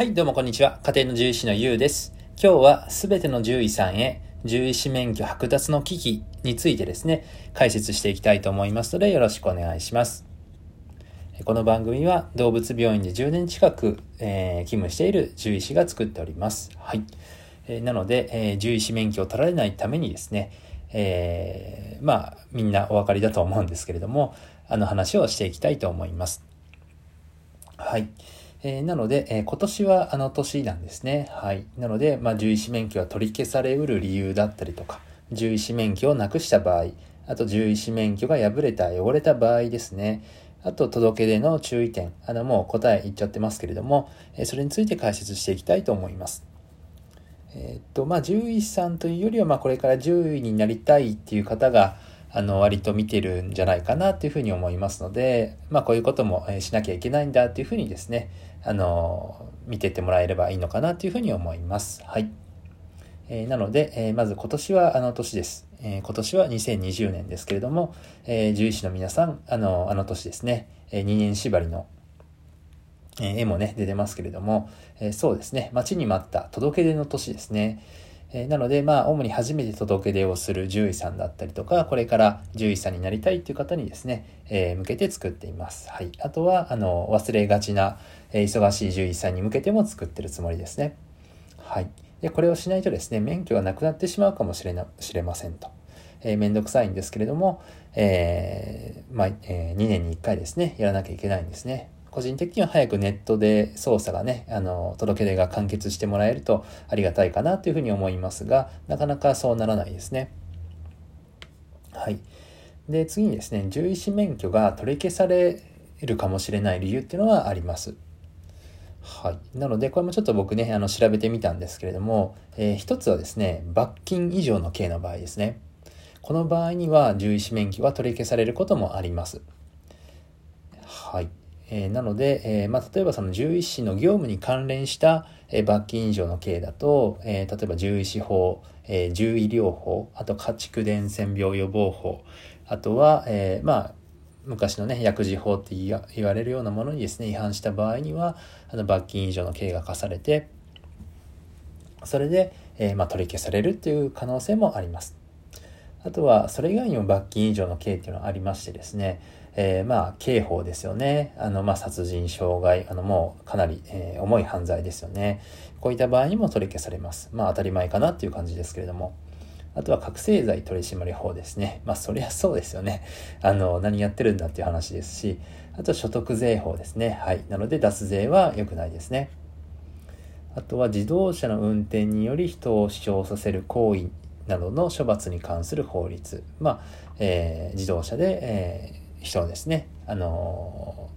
はい、どうもこんにちは。家庭の獣医師のゆうです。今日はすべての獣医さんへ獣医師免許剥奪の危機についてですね、解説していきたいと思いますのでよろしくお願いします。この番組は動物病院で10年近く、えー勤務している獣医師が作っております。はい。えーなので、えー獣医師免許を取られないためにですね、えーまあ、みんなお分かりだと思うんですけれども、あの話をしていきたいと思います。はい。えーなので、えー今年はあの年なんですね。はい。なので、まあ、獣医師免許が取り消されうる理由だったりとか、獣医師免許をなくした場合、あと獣医師免許が破れた、汚れた場合ですね。あと、届け出の注意点。あの、もう答え言っちゃってますけれども、えーそれについて解説していきたいと思います。えっと、まあ、獣医師さんというよりは、まあ、これから獣医になりたいっていう方が、あの、割と見てるんじゃないかなっていうふうに思いますので、まあ、こういうこともしなきゃいけないんだっていうふうにですね、あの、見てってもらえればいいのかなというふうに思います。はい。えーなので、えーまず今年はあの年です。えー今年は2020年ですけれども、え獣医師の皆さん、あの、あの年ですね、え2年縛りの、え絵もね、出てますけれども、えそうですね、待ちに待った届け出の年ですね。えなので、まあ、主に初めて届け出をする獣医さんだったりとか、これから獣医さんになりたいっていう方にですね、えー向けて作っています。はい。あとは、あの、忘れがちな、えー忙しい獣医さんに向けても作ってるつもりですね。はい。で、これをしないとですね、免許がなくなってしまうかもしれな、しれませんと。えーめんどくさいんですけれども、えまあ、え2年に1回ですね、やらなきゃいけないんですね。個人的には早くネットで操作がね、あの、届け出が完結してもらえるとありがたいかなというふうに思いますが、なかなかそうならないですね。はい。で、次にですね、獣医師免許が取り消されるかもしれない理由っていうのはあります。はい。なので、これもちょっと僕ね、あの、調べてみたんですけれども、えー一つはですね、罰金以上の刑の場合ですね。この場合には、獣医師免許は取り消されることもあります。はい。えーなので、えーまあ、例えばその獣医師の業務に関連した、えー罰金以上の刑だと、え例えば獣医師法、え獣医療法、あと家畜伝染病予防法、あとは、えまあ、昔のね、薬事法って言われるようなものにですね、違反した場合には、あの罰金以上の刑が課されて、それで、えまあ、取り消されるっていう可能性もあります。あとは、それ以外にも罰金以上の刑っていうのはありましてですね、えーまあ、刑法ですよね。あの、まあ、殺人、傷害、あの、もうかなり、えー重い犯罪ですよね。こういった場合にも取り消されます。まあ、当たり前かなっていう感じですけれども。あとは覚醒剤取締法ですね。まあ、そりゃそうですよね。あの、何やってるんだっていう話ですし、あと所得税法ですね。はい。なので、脱税は良くないですね。あとは自動車の運転により人を死傷させる行為などの処罰に関する法律。まあ、えー自動車で、え人をですね、あの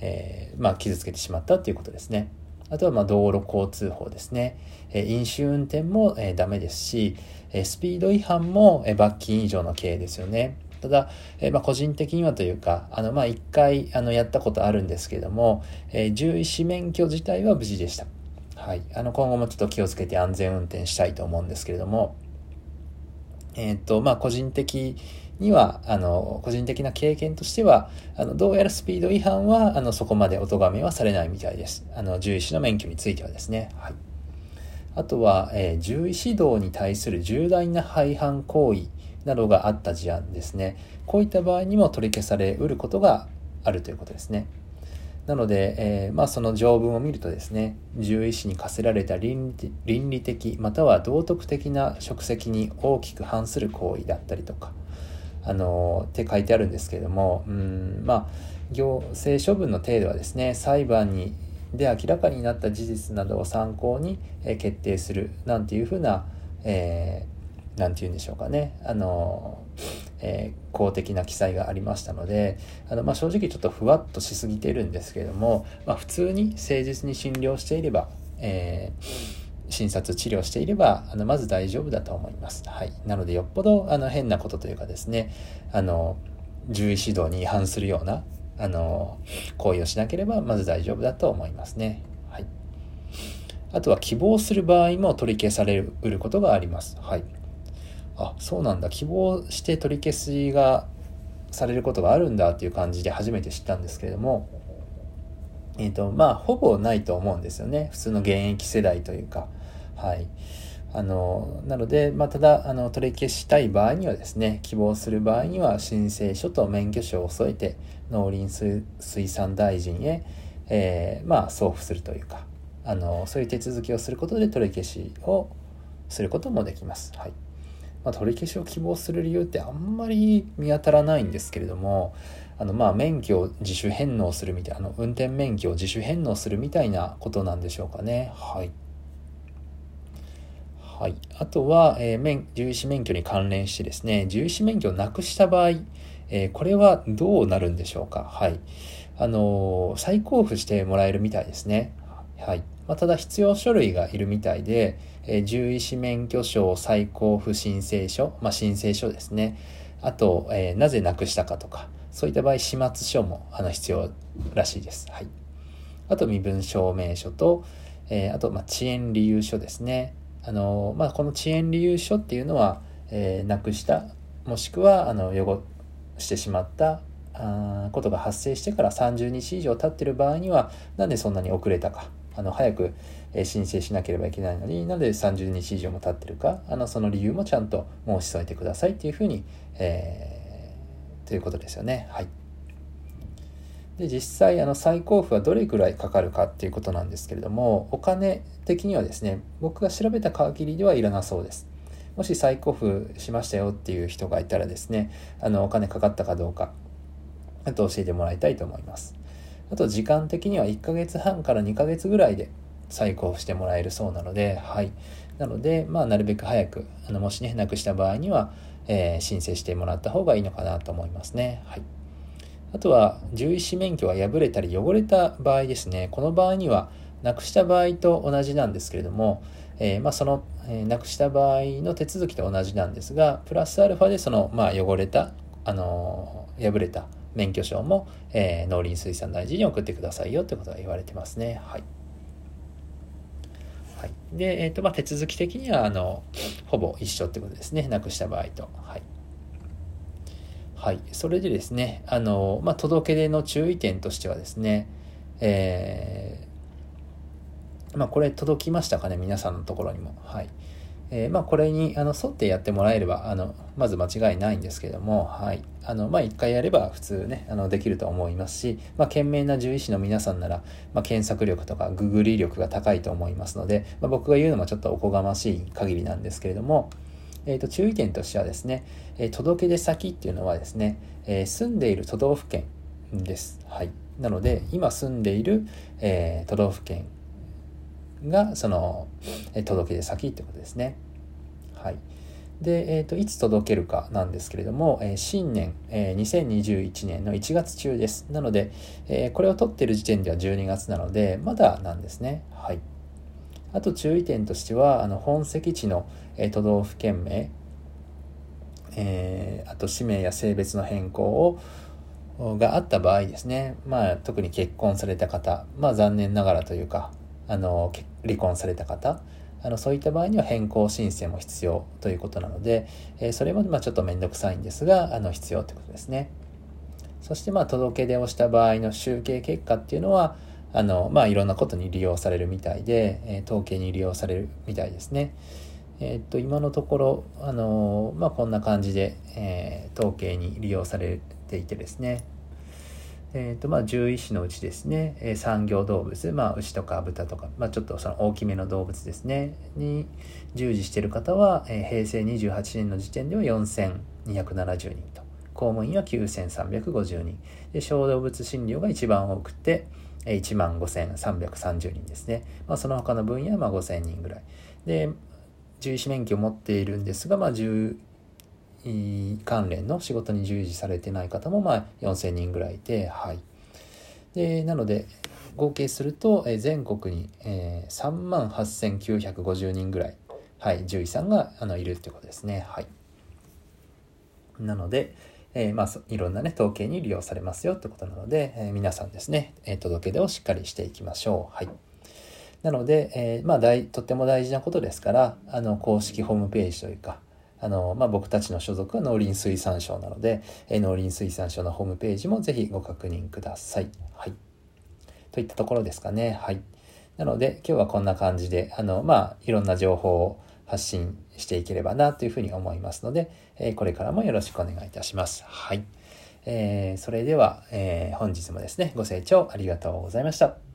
えーまあ、傷つけてしまったっていうことですね。あとは、ま、道路交通法ですね。え飲酒運転も、えーダメですし、えスピード違反も、え罰金以上の刑ですよね。ただ、えまあ、個人的にはというか、あの、まあ、一回、あの、やったことあるんですけれども、えー獣医師免許自体は無事でした。はい。あの、今後もちょっと気をつけて安全運転したいと思うんですけれども、えっ、と、まあ、個人的には、あの、個人的な経験としては、あの、どうやらスピード違反は、あの、そこまでお咎めはされないみたいです。あの、獣医師の免許についてはですね。はい。あとは、えー獣医指導に対する重大な廃反行為などがあった事案ですね。こういった場合にも取り消されうることがあるということですね。なので、えーまあ、その条文を見るとですね、獣医師に課せられた倫理倫理的または道徳的な職責に大きく反する行為だったりとか、あのって書いてあるんですけれども、うん、まあ、行政処分の程度はですね、裁判にで明らかになった事実などを参考に、決定するなんていうふうな、えーなんて言うんでしょうかね、あの、えー公的な記載がありましたので、あの、まあ、正直ちょっとふわっとしすぎているんですけれども、まあ、普通に誠実に診療していれば、えー診察治療していれば、あの、まず大丈夫だと思います。はい。なので、よっぽど、あの、変なことというかですね、あの、獣医指導に違反するような、あの、行為をしなければ、まず大丈夫だと思いますね。はい。あとは、希望する場合も取り消されることがあります。はい。あ、そうなんだ。希望して取り消しがされることがあるんだっていう感じで初めて知ったんですけれども、えっ、と、まあ、ほぼないと思うんですよね。普通の現役世代というか。はい。あの、なので、まあ、ただ、あの、取り消したい場合にはですね、希望する場合には申請書と免許証を添えて、農林水産大臣へ、えー、まあ、送付するというか、あの、そういう手続きをすることで取り消しをすることもできます。はい。まあ、取り消しを希望する理由ってあんまり見当たらないんですけれども、あの、まあ、免許を自主返納するみたい、あの、運転免許を自主返納するみたいなことなんでしょうかね。はい。はい、あとは、えー、免獣医師免許に関連してですね獣医師免許をなくした場合、えー、これはどうなるんでしょうか？はい。あのー、再交付してもらえるみたいですね。はい。まあ、ただ必要書類がいるみたいで、えー、獣医師免許証再交付申請書、まあ、申請書ですね。あと、えー、なぜなくしたかとかそういった場合始末書もあの必要らしいです。はい。あと身分証明書と、えー、あと、まあ、遅延理由書ですね。あの、まあ、この遅延理由書っていうのは、えー、なくしたもしくはあの汚してしまったあことが発生してから30日以上経ってる場合にはなんでそんなに遅れたか。あの早く申請しなければいけないのになんで30日以上も経ってるか。あのその理由もちゃんと申し添えてくださいっていうふうに、えー、ということですよね。はい。で実際あの再交付はどれくらいかかるかっていうことなんですけれどもお金的にはですね僕が調べた限りではいらなそうです。もし再交付しましたよっていう人がいたらですねあのお金かかったかどうかあと教えてもらいたいと思います。あと時間的には1ヶ月半から2ヶ月ぐらいで再交付してもらえるそうなのではい。なのでまあなるべく早くあのもしねなくした場合には、えー、申請してもらった方がいいのかなと思いますね。はい。あとは獣医師免許が破れたり汚れた場合ですね。この場合にはなくした場合と同じなんですけれども、えー、まあ、その、えー、なくした場合の手続きと同じなんですがプラスアルファでその、まあ、汚れた、あのー、破れた免許証も、え農林水産大臣に送ってくださいよってことが言われてますね。はい。はい、で、えーとまあ、手続き的にはあのほぼ一緒ってことですね。なくした場合と。はい。はい、それでですねあの、まあ、届け出の注意点としてはですね、えー、まあ、これ届きましたかね皆さんのところにも。はい。えー、まあ、これにあの沿ってやってもらえればあのまず間違いないんですけども、はい。あのまあ、1回やれば普通ねあのできると思いますし、まあ、懸命な獣医師の皆さんなら、まあ、検索力とかググり力が高いと思いますので、まあ、僕が言うのもちょっとおこがましい限りなんですけれども、えー、と注意点としてはですね、え届け出先っていうのはですね、え住んでいる都道府県です。はい、なので今住んでいる、え都道府県がその、え届け出先ってことですね。はいで、えーと、いつ届けるかなんですけれども、えー、新年、えー、2021年の1月中です。なので、えー、これを取ってる時点では12月なので、まだなんですね。はい。あと注意点としては、あの本籍地の、え、都道府県名、えー、あと氏名や性別の変更をがあった場合ですね、まあ、特に結婚された方、まあ、残念ながらというかあの離婚された方あのそういった場合には変更申請も必要ということなので、えー、それもまあちょっと面倒くさいんですがあの必要ということですね。そしてまあ届け出をした場合の集計結果っていうのはあの、まあ、いろんなことに利用されるみたいで、えー、統計に利用されるみたいですね。えー、っと今のところ、あのまあ、こんな感じで、えー、統計に利用されていてですね、えーとまあ、獣医師のうちですね、えー、産業動物、まあ、牛とか豚とか、まあ、ちょっとその大きめの動物ですね。に従事している方は、えー、平成28年の時点では4270人と。公務員は9350人。で小動物診療が一番多くて1万5330人ですね、まあ、その他の分野はまあ5000人ぐらい。で獣医師免許を持っているんですが、まあ、獣医関連の仕事に従事されてない方もまあ4000人ぐらいいて、はい、でなので合計すると、全国に、え、3万8950人ぐらい、はい、獣医さんがあのいるってことですね。はい、なので、えー、まあ、いろんなね、統計に利用されますよってことなので、えー、皆さんですね、えー、届け出をしっかりしていきましょう。はい。なので、えまあ大、とっても大事なことですから、あの、公式ホームページというか、あの、まあ、僕たちの所属は農林水産省なので、え農林水産省のホームページもぜひご確認ください。はい。とといったところですかね。はい。なので、今日はこんな感じで、あの、まあ、いろんな情報を発信していければなというふうに思いますので、えこれからもよろしくお願いいたします。はい。えー、それでは、えー、本日もですね、ご清聴ありがとうございました。